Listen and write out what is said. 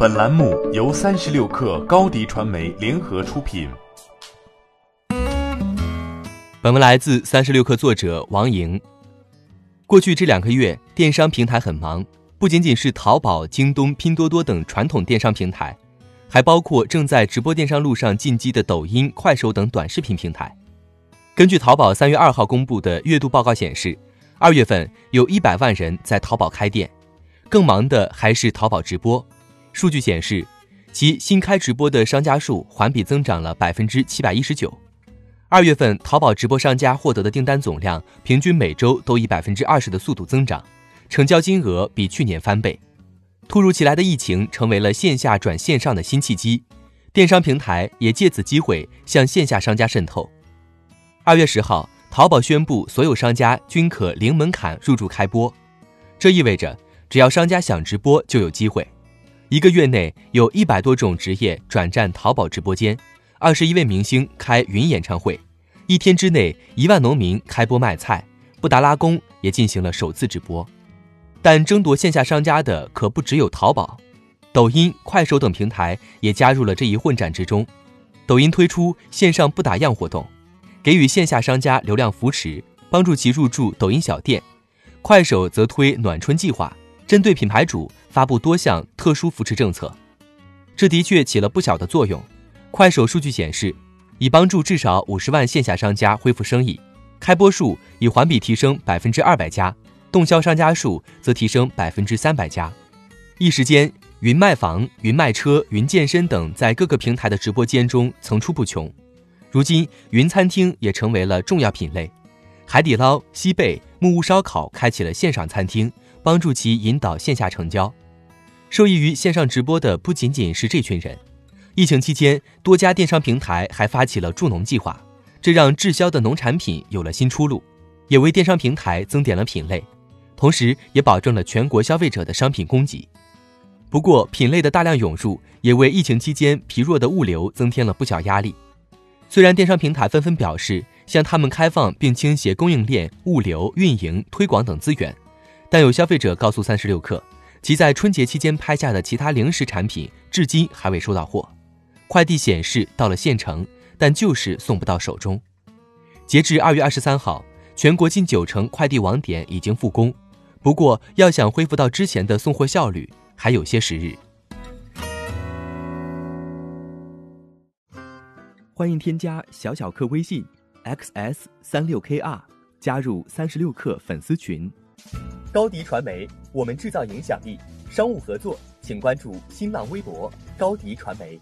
本栏目由三十六氪高低传媒联合出品。本文来自三十六氪作者王莹。过去这两个月，电商平台很忙，不仅仅是淘宝、京东、拼多多等传统电商平台，还包括正在直播电商路上进击的抖音、快手等短视频平台。根据淘宝三月二号公布的月度报告显示，二月份有一百万人在淘宝开店。更忙的还是淘宝直播，数据显示，其新开直播的商家数环比增长了百分之七百一十九。二月份，淘宝直播商家获得的订单总量平均每周都以百分之二十的速度增长，成交金额比去年翻倍。突如其来的疫情成为了线下转线上的新契机，电商平台也借此机会向线下商家渗透。二月十号，淘宝宣布所有商家均可零门槛入驻开播，这意味着。只要商家想直播就有机会，一个月内有一百多种职业转战淘宝直播间，二十一位明星开云演唱会，一天之内一万农民开播卖菜，布达拉宫也进行了首次直播。但争夺线下商家的可不只有淘宝，抖音、快手等平台也加入了这一混战之中。抖音推出线上不打烊活动，给予线下商家流量扶持，帮助其入驻抖音小店；快手则推暖春计划。针对品牌主发布多项特殊扶持政策，这的确起了不小的作用。快手数据显示，已帮助至少五十万线下商家恢复生意，开播数已环比提升百分之二百家，动销商家数则提升百分之三百家。一时间，云卖房、云卖车、云健身等在各个平台的直播间中层出不穷。如今，云餐厅也成为了重要品类，海底捞、西贝、木屋烧烤开启了线上餐厅。帮助其引导线下成交，受益于线上直播的不仅仅是这群人。疫情期间，多家电商平台还发起了助农计划，这让滞销的农产品有了新出路，也为电商平台增点了品类，同时也保证了全国消费者的商品供给。不过，品类的大量涌入也为疫情期间疲弱的物流增添了不小压力。虽然电商平台纷纷表示向他们开放并倾斜供应链、物流、运营、推广等资源。但有消费者告诉三十六氪，其在春节期间拍下的其他零食产品至今还未收到货，快递显示到了县城，但就是送不到手中。截至二月二十三号，全国近九成快递网点已经复工，不过要想恢复到之前的送货效率，还有些时日。欢迎添加小小客微信，xs 三六 kr，加入三十六氪粉丝群。高迪传媒，我们制造影响力。商务合作，请关注新浪微博高迪传媒。